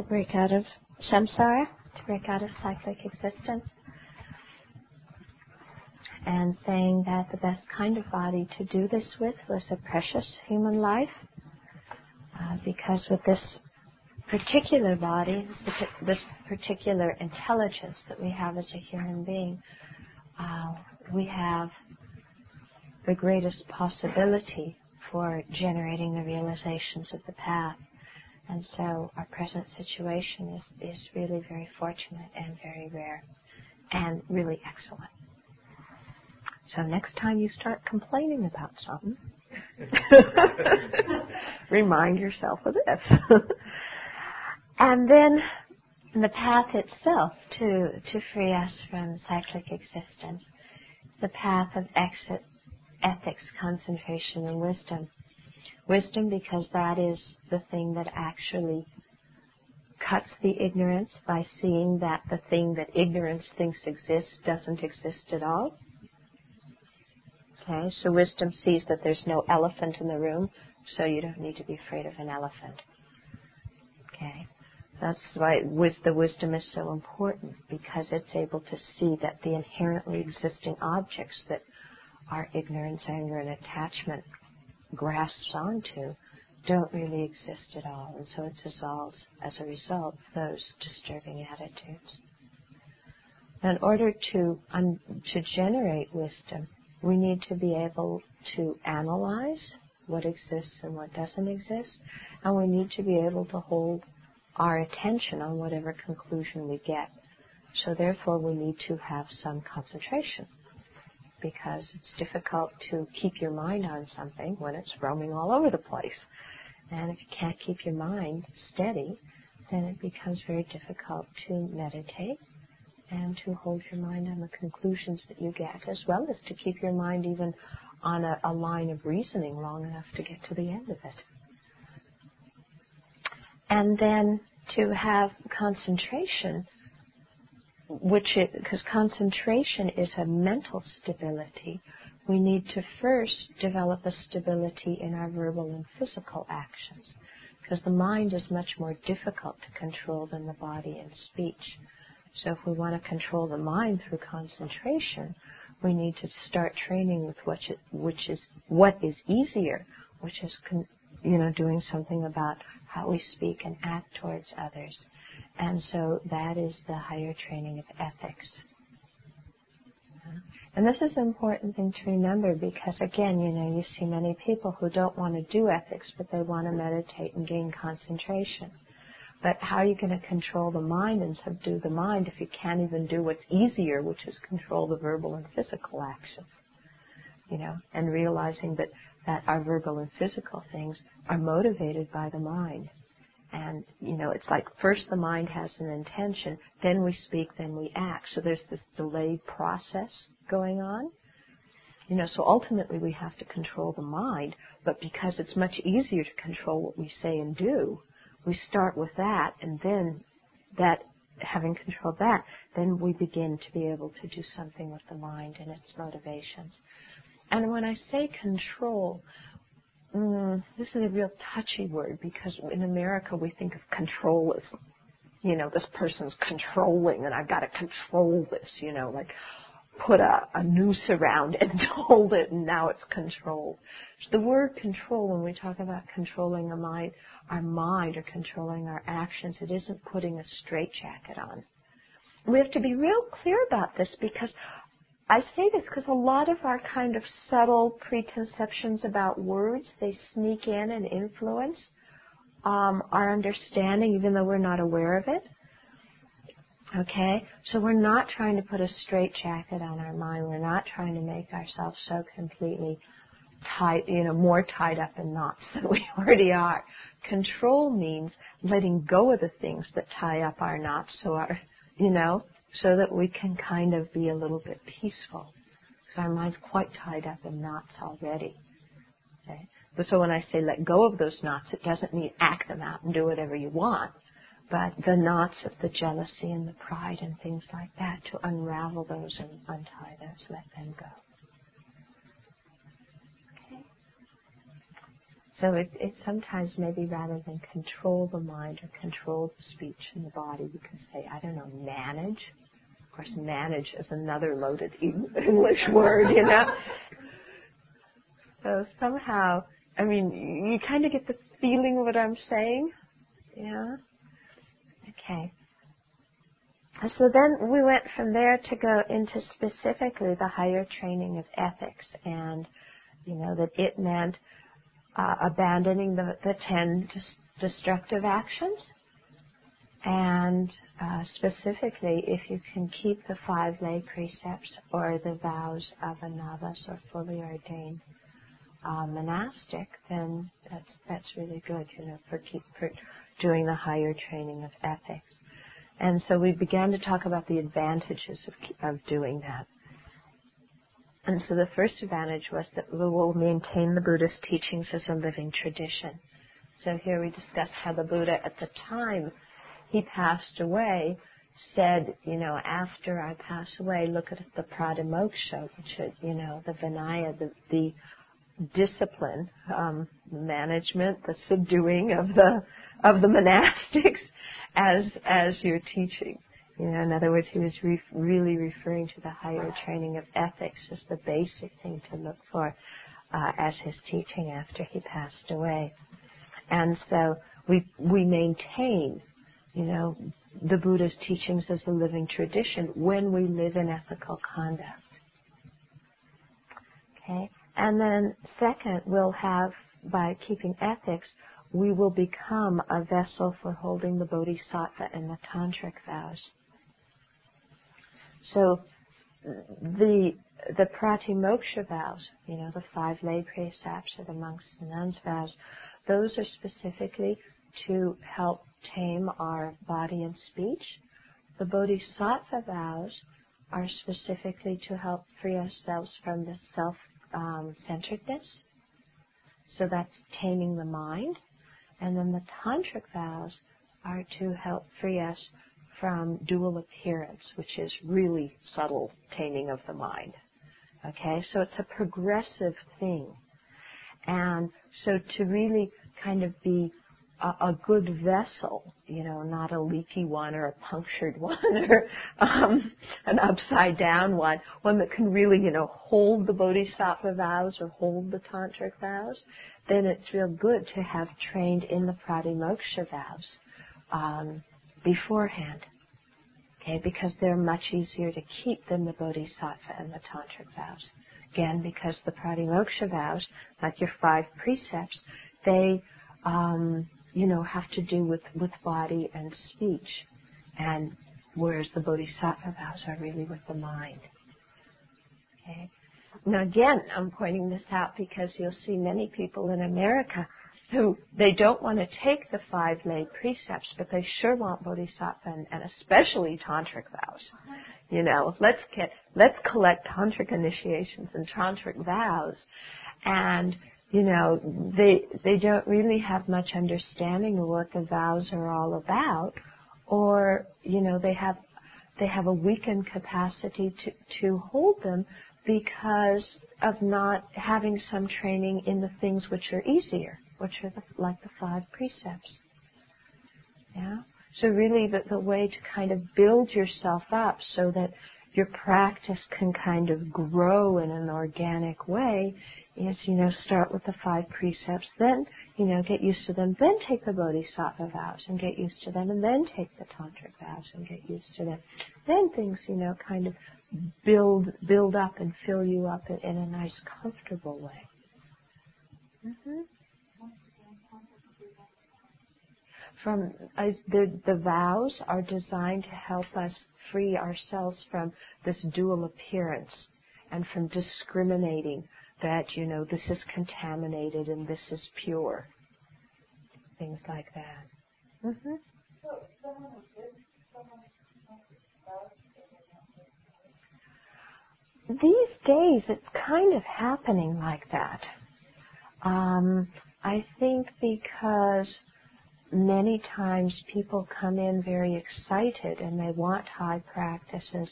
to break out of samsara, to break out of cyclic existence. And saying that the best kind of body to do this with was a precious human life. Uh, because with this particular body, this particular intelligence that we have as a human being, uh, we have the greatest possibility for generating the realizations of the path. And so our present situation is, is really very fortunate and very rare and really excellent. So next time you start complaining about something, remind yourself of this. and then the path itself to, to free us from cyclic existence, the path of exit ethics, concentration, and wisdom. Wisdom because that is the thing that actually cuts the ignorance by seeing that the thing that ignorance thinks exists doesn't exist at all. Okay, so wisdom sees that there's no elephant in the room, so you don't need to be afraid of an elephant. Okay, that's why the wisdom is so important because it's able to see that the inherently existing objects that are ignorance, anger, and attachment grasps onto don't really exist at all. And so it dissolves as a result those disturbing attitudes. In order to, um, to generate wisdom, we need to be able to analyze what exists and what doesn't exist, and we need to be able to hold our attention on whatever conclusion we get. So therefore we need to have some concentration because it's difficult to keep your mind on something when it's roaming all over the place. And if you can't keep your mind steady, then it becomes very difficult to meditate and to hold your mind on the conclusions that you get, as well as to keep your mind even on a, a line of reasoning long enough to get to the end of it. And then to have concentration which because concentration is a mental stability, we need to first develop a stability in our verbal and physical actions, because the mind is much more difficult to control than the body and speech. So if we want to control the mind through concentration, we need to start training with which, which is what is easier, which is con, you know doing something about how we speak and act towards others and so that is the higher training of ethics. And this is an important thing to remember because again, you know, you see many people who don't want to do ethics, but they want to meditate and gain concentration. But how are you going to control the mind and subdue the mind if you can't even do what's easier, which is control the verbal and physical actions? You know, and realizing that, that our verbal and physical things are motivated by the mind. And, you know, it's like first the mind has an intention, then we speak, then we act. So there's this delayed process going on. You know, so ultimately we have to control the mind, but because it's much easier to control what we say and do, we start with that, and then that, having controlled that, then we begin to be able to do something with the mind and its motivations. And when I say control, mm, this is a real touchy word because in America we think of control as, you know, this person's controlling and I've got to control this, you know, like put a, a noose around and hold it and now it's controlled. So the word control, when we talk about controlling the mind, our mind or controlling our actions, it isn't putting a straitjacket on. We have to be real clear about this because I say this because a lot of our kind of subtle preconceptions about words, they sneak in and influence um, our understanding even though we're not aware of it. Okay? So we're not trying to put a straitjacket on our mind. We're not trying to make ourselves so completely tied, you know, more tied up in knots than we already are. Control means letting go of the things that tie up our knots so our, you know, so that we can kind of be a little bit peaceful. Because our mind's quite tied up in knots already. Okay? But so when I say let go of those knots, it doesn't mean act them out and do whatever you want. But the knots of the jealousy and the pride and things like that, to unravel those and untie those, let them go. Okay? So it, it sometimes maybe rather than control the mind or control the speech and the body, you can say, I don't know, manage. Of course, manage is another loaded English word, you know. So somehow, I mean, you kind of get the feeling of what I'm saying, yeah. Okay. So then we went from there to go into specifically the higher training of ethics, and you know that it meant uh, abandoning the, the ten dis- destructive actions. And uh, specifically, if you can keep the five lay precepts or the vows of a novice or fully ordained uh, monastic, then that's that's really good, you know, for keep for doing the higher training of ethics. And so we began to talk about the advantages of of doing that. And so the first advantage was that we will maintain the Buddhist teachings as a living tradition. So here we discussed how the Buddha at the time he passed away said, you know, after I pass away, look at the pratimoksha, which is, you know, the Vinaya, the, the discipline, um, management, the subduing of the of the monastics as as your teaching. You know, in other words, he was re- really referring to the higher training of ethics as the basic thing to look for uh, as his teaching after he passed away. And so we we maintain, you know, the Buddha's teachings as a living tradition when we live in ethical conduct. Okay, and then second, we'll have by keeping ethics, we will become a vessel for holding the bodhisattva and the tantric vows. So the the pratimoksha vows, you know, the five lay precepts or the monks and nuns vows, those are specifically to help tame our body and speech. The bodhisattva vows are specifically to help free ourselves from the self um, centeredness. So that's taming the mind. And then the tantric vows are to help free us from dual appearance, which is really subtle taming of the mind. Okay, so it's a progressive thing. And so to really kind of be a, a good vessel, you know, not a leaky one or a punctured one or um, an upside down one, one that can really, you know, hold the bodhisattva vows or hold the tantric vows, then it's real good to have trained in the pratimoksha vows um, beforehand. Okay, because they're much easier to keep than the bodhisattva and the tantric vows. Again, because the pratimoksha vows, like your five precepts, they, um, you know, have to do with, with body and speech. And whereas the bodhisattva vows are really with the mind. Okay? Now again, I'm pointing this out because you'll see many people in America who they don't want to take the five lay precepts, but they sure want bodhisattva and, and especially tantric vows. Uh-huh. You know, let's get let's collect tantric initiations and tantric vows, and you know they they don't really have much understanding of what the vows are all about, or you know they have they have a weakened capacity to to hold them because of not having some training in the things which are easier which are the, like the five precepts. Yeah? So really the, the way to kind of build yourself up so that your practice can kind of grow in an organic way is, you know, start with the five precepts, then, you know, get used to them, then take the bodhisattva vows and get used to them, and then take the tantric vows and get used to them. Then things, you know, kind of build build up and fill you up in, in a nice, comfortable way. Mm-hmm. from uh, the the vows are designed to help us free ourselves from this dual appearance and from discriminating that you know this is contaminated and this is pure. Things like that. Mm-hmm. these days it's kind of happening like that. Um, i think because many times people come in very excited and they want high practices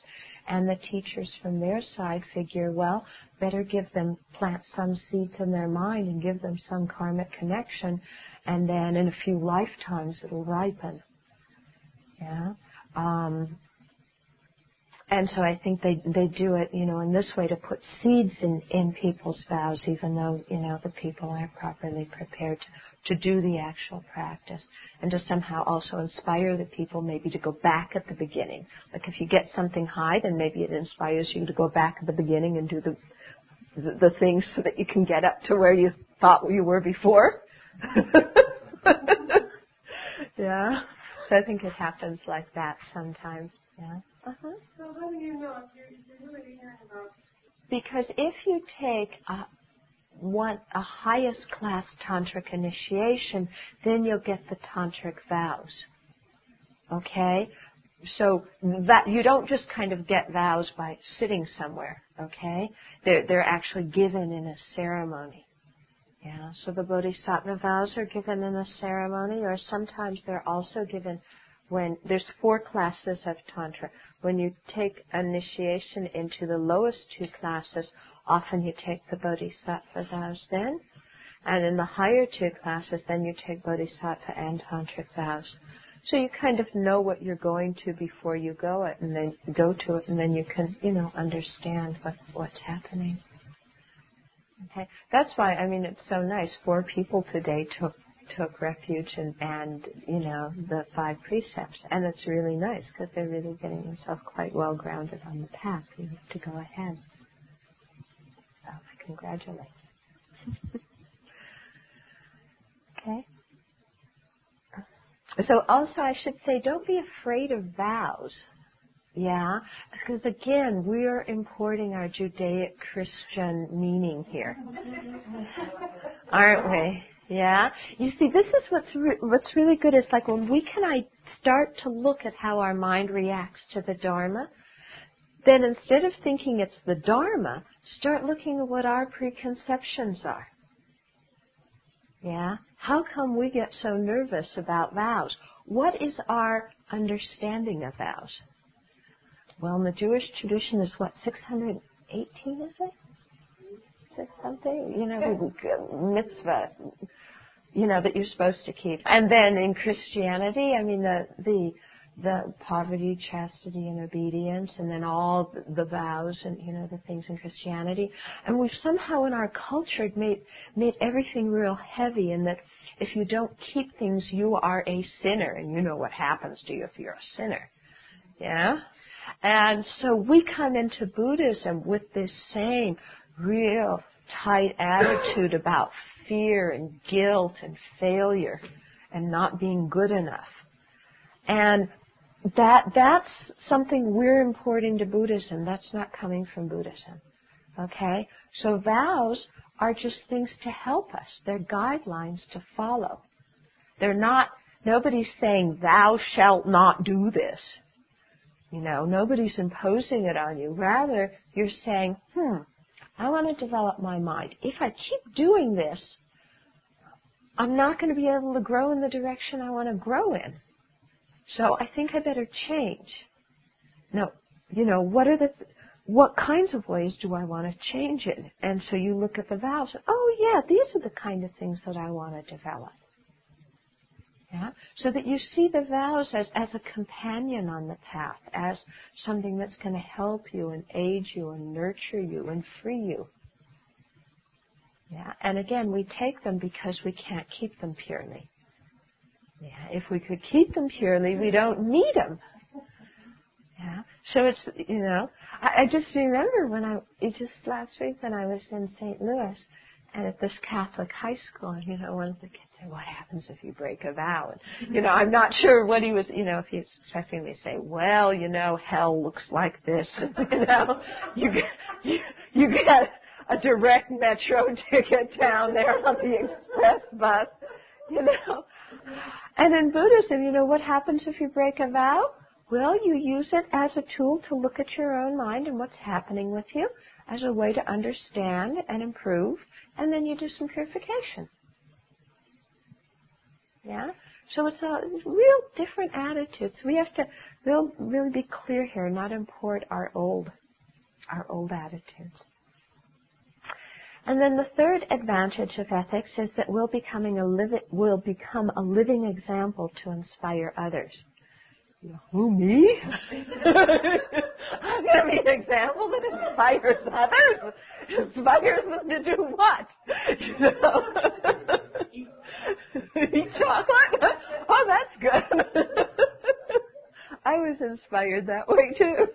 and the teachers from their side figure, well, better give them, plant some seeds in their mind and give them some karmic connection and then in a few lifetimes it'll ripen. Yeah. Um, and so I think they they do it, you know, in this way to put seeds in in people's vows, even though you know the people aren't properly prepared to, to do the actual practice, and to somehow also inspire the people maybe to go back at the beginning. Like if you get something high, then maybe it inspires you to go back at the beginning and do the the, the things so that you can get up to where you thought you were before. yeah. So I think it happens like that sometimes. Yeah. Uh-huh. So how do you know if you're, if you're really hearing about? Because if you take a one a highest class tantric initiation, then you'll get the tantric vows. Okay? So that you don't just kind of get vows by sitting somewhere, okay? They're they're actually given in a ceremony. Yeah, so the bodhisattva vows are given in a ceremony, or sometimes they're also given when there's four classes of tantra. When you take initiation into the lowest two classes, often you take the bodhisattva vows then. And in the higher two classes, then you take bodhisattva and tantric vows. So you kind of know what you're going to before you go it, and then go to it, and then you can, you know, understand what, what's happening. Okay, that's why I mean it's so nice. Four people today took took refuge and, and you know the five precepts, and it's really nice because they're really getting themselves quite well grounded on the path. You have to go ahead. Congratulate. okay. So also I should say, don't be afraid of vows. Yeah, because again, we are importing our Judaic Christian meaning here, aren't we? Yeah. You see, this is what's re- what's really good. Is like when we can I start to look at how our mind reacts to the Dharma, then instead of thinking it's the Dharma, start looking at what our preconceptions are. Yeah. How come we get so nervous about vows? What is our understanding of vows? Well, in the Jewish tradition is what 618 is it? Something? You know, mitzvah you know, that you're supposed to keep. And then in Christianity, I mean, the, the, the poverty, chastity, and obedience, and then all the vows and, you know, the things in Christianity. And we've somehow in our culture made, made everything real heavy and that if you don't keep things, you are a sinner, and you know what happens to you if you're a sinner. Yeah? And so we come into Buddhism with this same real tight attitude about fear and guilt and failure and not being good enough. And that that's something we're importing to Buddhism. That's not coming from Buddhism. Okay? So vows are just things to help us. They're guidelines to follow. They're not nobody's saying thou shalt not do this. You know, nobody's imposing it on you. Rather, you're saying, hmm, I want to develop my mind. If I keep doing this, I'm not going to be able to grow in the direction I want to grow in. So I think I better change. Now, you know, what are the, what kinds of ways do I want to change it? And so you look at the vows. Oh yeah, these are the kind of things that I want to develop. Yeah? So that you see the vows as, as a companion on the path, as something that's going to help you and aid you and nurture you and free you. Yeah? And again, we take them because we can't keep them purely. Yeah? If we could keep them purely, we don't need them. Yeah? So it's, you know, I, I just remember when I, just last week when I was in St. Louis, and at this Catholic high school, and, you know, one of the kids said, "What happens if you break a vow?" And you know, I'm not sure what he was, you know, if he's expecting me to say, "Well, you know, hell looks like this," you know, you get you, you get a direct metro ticket down there on the express bus, you know. And in Buddhism, you know, what happens if you break a vow? Well, you use it as a tool to look at your own mind and what's happening with you as a way to understand and improve, and then you do some purification. Yeah? So it's a real different attitudes. We have to real, really be clear here, not import our old, our old attitudes. And then the third advantage of ethics is that we'll becoming a living, will become a living example to inspire others. Who me? I'm going to be an example that inspires others. Inspires them to do what? You know? Eat chocolate? Oh, that's good. I was inspired that way too.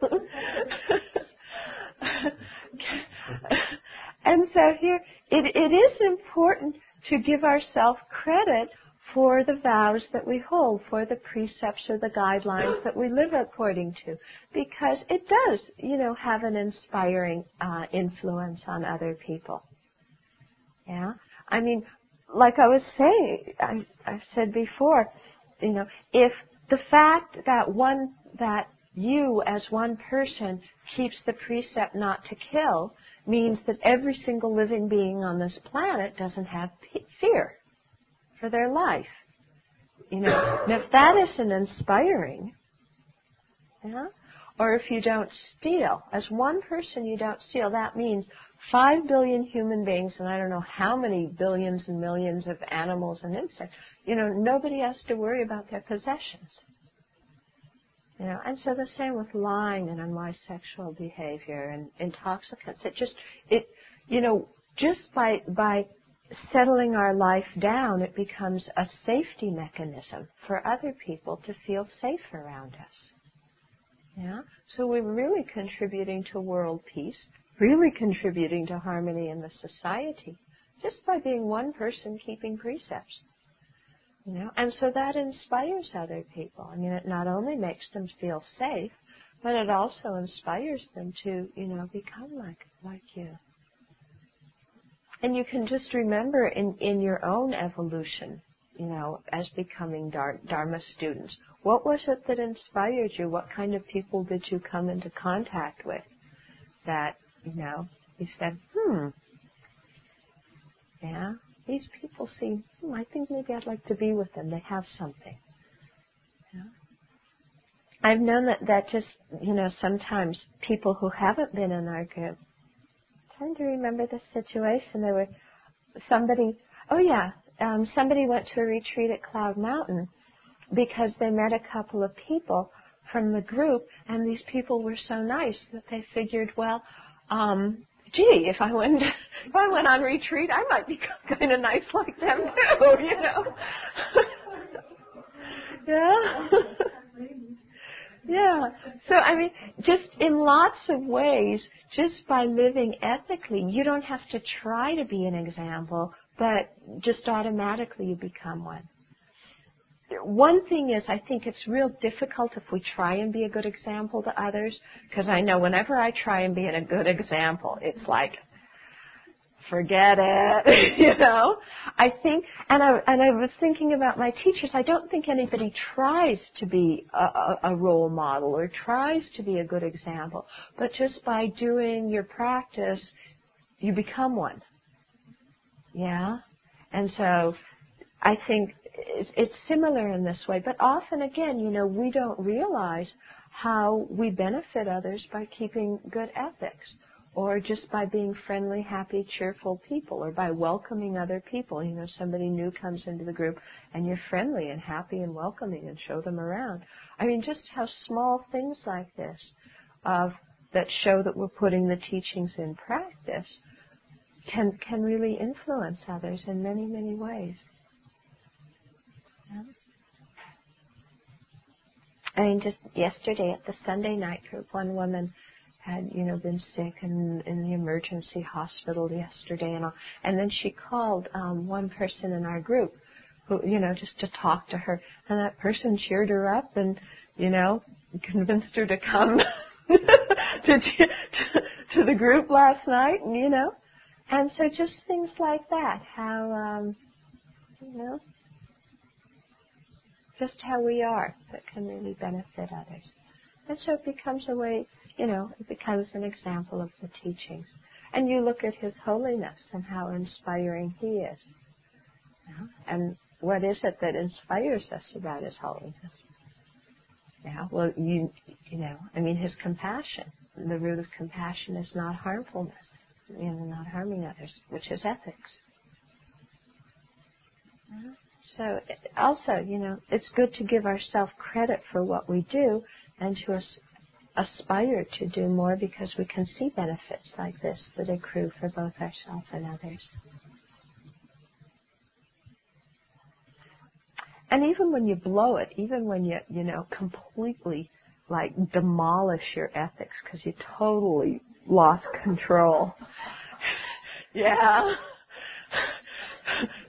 and so here, it, it is important to give ourselves credit for the vows that we hold, for the precepts or the guidelines that we live according to, because it does, you know, have an inspiring uh, influence on other people. Yeah, I mean, like I was saying, I, I said before, you know, if the fact that one that you as one person keeps the precept not to kill means that every single living being on this planet doesn't have fear for their life. You know, and if that isn't inspiring, yeah, or if you don't steal, as one person you don't steal, that means five billion human beings and I don't know how many billions and millions of animals and insects. You know, nobody has to worry about their possessions. You know, and so the same with lying and unwise sexual behavior and intoxicants. It just, it, you know, just by, by settling our life down, it becomes a safety mechanism for other people to feel safe around us. Yeah? So we're really contributing to world peace, really contributing to harmony in the society, just by being one person keeping precepts. You know, and so that inspires other people. I mean, it not only makes them feel safe, but it also inspires them to, you know, become like like you. And you can just remember in, in your own evolution, you know, as becoming Dharma students, what was it that inspired you? What kind of people did you come into contact with that, you know, you said, hmm, yeah, these people seem, hmm, I think maybe I'd like to be with them. They have something. Yeah. I've known that, that just, you know, sometimes people who haven't been in our group trying to remember the situation. There were somebody, oh yeah, um, somebody went to a retreat at Cloud Mountain because they met a couple of people from the group, and these people were so nice that they figured, well, um, gee, if I went if I went on retreat, I might be kind of nice like them too, you know. yeah. Yeah. So, I mean, just in lots of ways, just by living ethically, you don't have to try to be an example, but just automatically you become one. One thing is, I think it's real difficult if we try and be a good example to others, because I know whenever I try and be a good example, it's like, forget it, you know. I think, and I and I was thinking about my teachers. I don't think anybody tries to be a, a, a role model or tries to be a good example, but just by doing your practice, you become one. Yeah, and so I think it's, similar in this way. But often, again, you know, we don't realize how we benefit others by keeping good ethics or just by being friendly, happy, cheerful people, or by welcoming other people. You know, somebody new comes into the group and you're friendly and happy and welcoming and show them around. I mean, just how small things like this of that show that we're putting the teachings in practice can can really influence others in many many ways. Yeah. I mean, just yesterday at the Sunday night group, one woman had you know been sick and in the emergency hospital yesterday and all. And then she called um one person in our group who you know just to talk to her. And that person cheered her up and you know convinced her to come to, to to the group last night and you know. And so just things like that how um you know just how we are that can really benefit others and so it becomes a way you know, it becomes an example of the teachings. And you look at His holiness and how inspiring He is. And what is it that inspires us about His holiness? Yeah, well, you, you know, I mean, His compassion. The root of compassion is not harmfulness, you know, not harming others, which is ethics. So also, you know, it's good to give ourselves credit for what we do and to as- aspire to do more because we can see benefits like this that accrue for both ourselves and others. And even when you blow it, even when you, you know, completely like demolish your ethics because you totally lost control. yeah.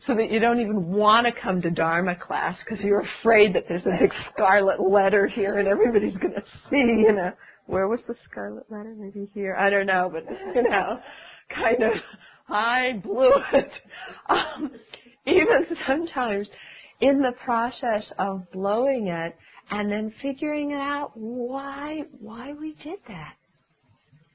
So that you don't even want to come to Dharma class because you're afraid that there's a big scarlet letter here and everybody's going to see, you know. Where was the scarlet letter? Maybe here. I don't know, but, you know, kind of, I blew it. Um, even sometimes in the process of blowing it and then figuring out why, why we did that.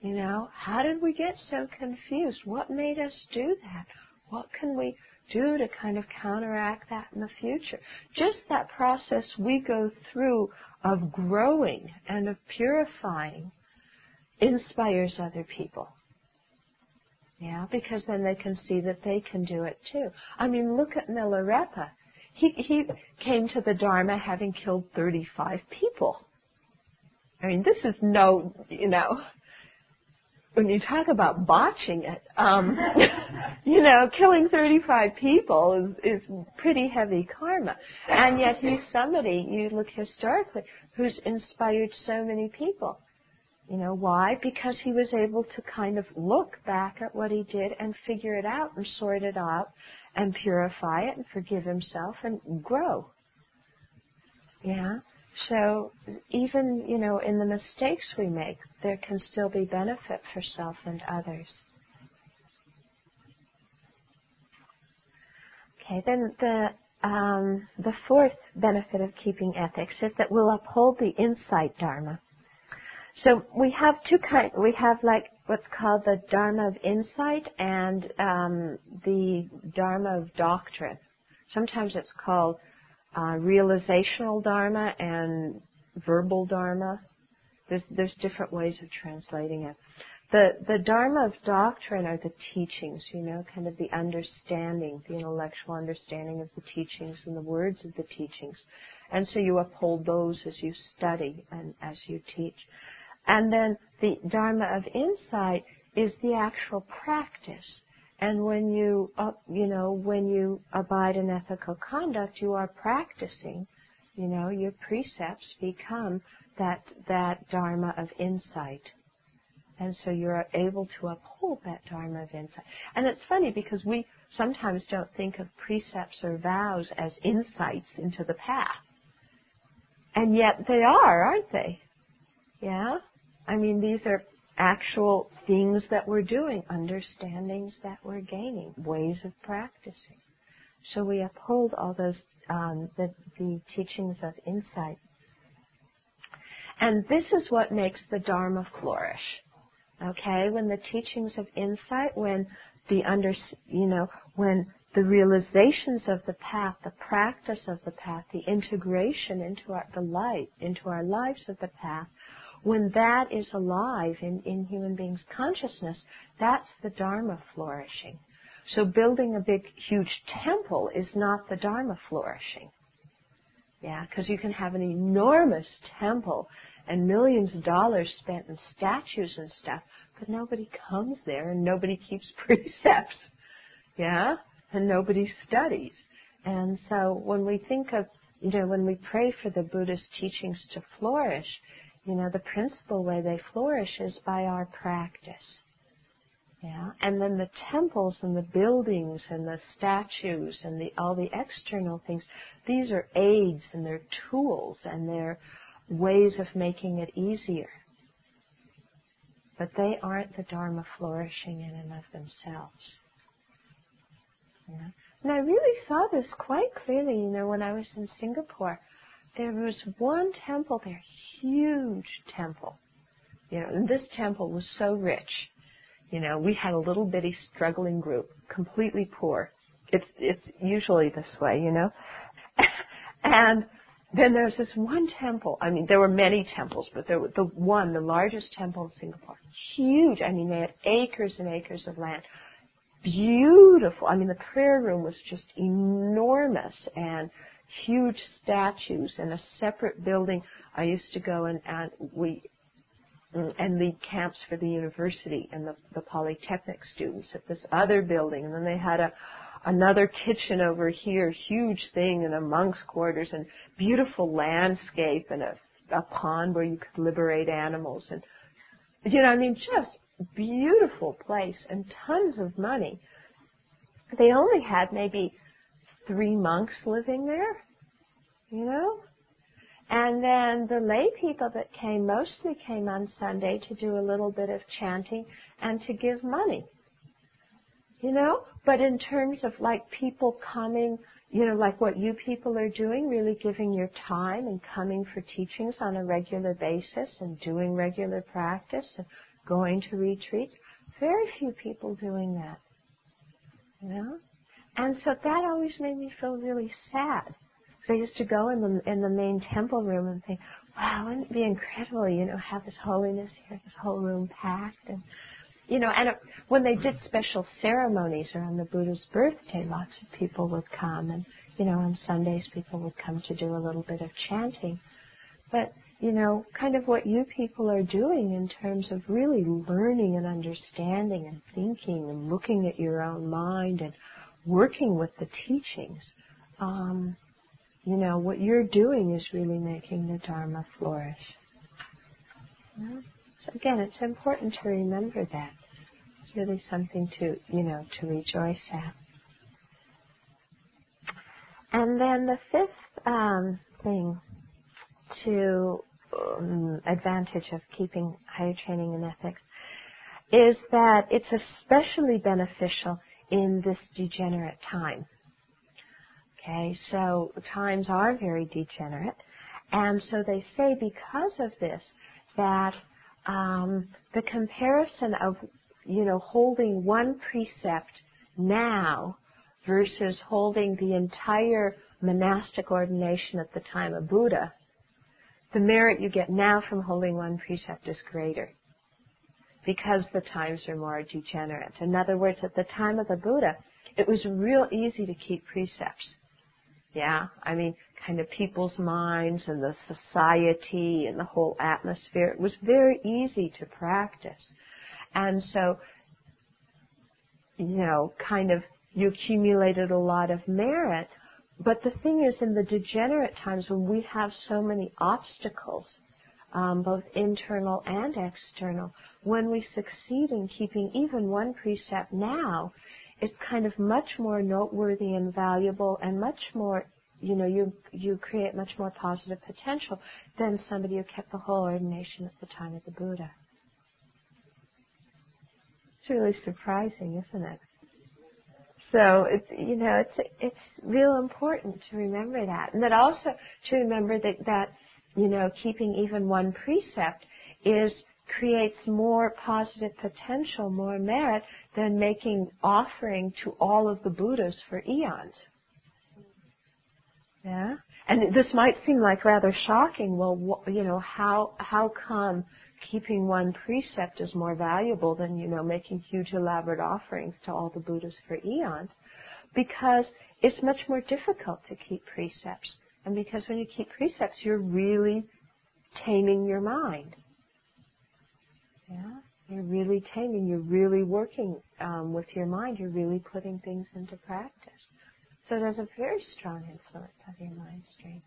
You know, how did we get so confused? What made us do that? What can we do to kind of counteract that in the future? Just that process we go through of growing and of purifying inspires other people. Yeah, because then they can see that they can do it too. I mean, look at Milarepa. He, he came to the Dharma having killed 35 people. I mean, this is no, you know, when you talk about botching it, um, you know, killing 35 people is, is pretty heavy karma. And yet he's somebody, you look historically, who's inspired so many people. You know, why? Because he was able to kind of look back at what he did and figure it out and sort it out and purify it and forgive himself and grow. Yeah? So even, you know, in the mistakes we make, there can still be benefit for self and others. Okay, then the um, the fourth benefit of keeping ethics is that we'll uphold the insight dharma. So we have two kind. We have like what's called the dharma of insight and um, the dharma of doctrine. Sometimes it's called uh, realizational dharma and verbal dharma. There's, there's different ways of translating it. The, the dharma of doctrine are the teachings, you know, kind of the understanding, the intellectual understanding of the teachings and the words of the teachings. And so you uphold those as you study and as you teach. And then the dharma of insight is the actual practice. And when you, uh, you know, when you abide in ethical conduct, you are practicing. You know, your precepts become that that dharma of insight, and so you're able to uphold that dharma of insight. And it's funny because we sometimes don't think of precepts or vows as insights into the path, and yet they are, aren't they? Yeah. I mean, these are actual things that we're doing, understandings that we're gaining, ways of practicing. So we uphold all those um, the, the teachings of insight. And this is what makes the Dharma flourish. Okay, when the teachings of insight, when the under, you know, when the realizations of the path, the practice of the path, the integration into our, the light, into our lives of the path, when that is alive in, in human beings' consciousness, that's the Dharma flourishing. So building a big, huge temple is not the Dharma flourishing. Yeah, because you can have an enormous temple and millions of dollars spent in statues and stuff, but nobody comes there and nobody keeps precepts. Yeah? And nobody studies. And so when we think of, you know, when we pray for the Buddhist teachings to flourish, you know, the principal way they flourish is by our practice. Yeah, and then the temples and the buildings and the statues and the all the external things, these are aids and they're tools and they're ways of making it easier. But they aren't the Dharma flourishing in and of themselves. Yeah. And I really saw this quite clearly, you know, when I was in Singapore there was one temple there, huge temple. You know, and this temple was so rich. You know, we had a little bitty struggling group, completely poor, it's it's usually this way, you know. and then there's this one temple. I mean, there were many temples, but there was the one, the largest temple in Singapore, huge. I mean, they had acres and acres of land, beautiful. I mean, the prayer room was just enormous and huge statues and a separate building. I used to go and, and we and lead camps for the university and the, the polytechnic students at this other building, and then they had a another kitchen over here, huge thing, and a monk's quarters, and beautiful landscape, and a, a pond where you could liberate animals, and you know, I mean, just beautiful place and tons of money. They only had maybe three monks living there, you know? And then the lay people that came mostly came on Sunday to do a little bit of chanting and to give money. You know? But in terms of like people coming, you know, like what you people are doing, really giving your time and coming for teachings on a regular basis and doing regular practice and going to retreats, very few people doing that. You know? And so that always made me feel really sad. So I used to go in the in the main temple room and think, wow, wouldn't it be incredible, you know, have this holiness here, this whole room packed, and you know, and it, when they did special ceremonies around the Buddha's birthday, lots of people would come, and you know, on Sundays people would come to do a little bit of chanting. But you know, kind of what you people are doing in terms of really learning and understanding and thinking and looking at your own mind and working with the teachings. Um, you know, what you're doing is really making the Dharma flourish. So again, it's important to remember that. It's really something to, you know, to rejoice at. And then the fifth um, thing to um, advantage of keeping higher training in ethics is that it's especially beneficial in this degenerate time. Okay, so times are very degenerate, and so they say because of this that um, the comparison of you know holding one precept now versus holding the entire monastic ordination at the time of Buddha the merit you get now from holding one precept is greater because the times are more degenerate. In other words, at the time of the Buddha, it was real easy to keep precepts. Yeah, I mean, kind of people's minds and the society and the whole atmosphere. It was very easy to practice. And so, you know, kind of you accumulated a lot of merit but the thing is, in the degenerate times when we have so many obstacles, um, both internal and external, when we succeed in keeping even one precept now, it's kind of much more noteworthy and valuable and much more, you know, you, you create much more positive potential than somebody who kept the whole ordination at the time of the Buddha. It's really surprising, isn't it? So it's you know it's it's real important to remember that, and that also to remember that that you know keeping even one precept is creates more positive potential, more merit than making offering to all of the Buddhas for eons. Yeah, and this might seem like rather shocking. Well, you know how how come keeping one precept is more valuable than, you know, making huge elaborate offerings to all the Buddhas for eons because it's much more difficult to keep precepts. And because when you keep precepts, you're really taming your mind. Yeah? You're really taming, you're really working um, with your mind, you're really putting things into practice. So it has a very strong influence on your mind stream.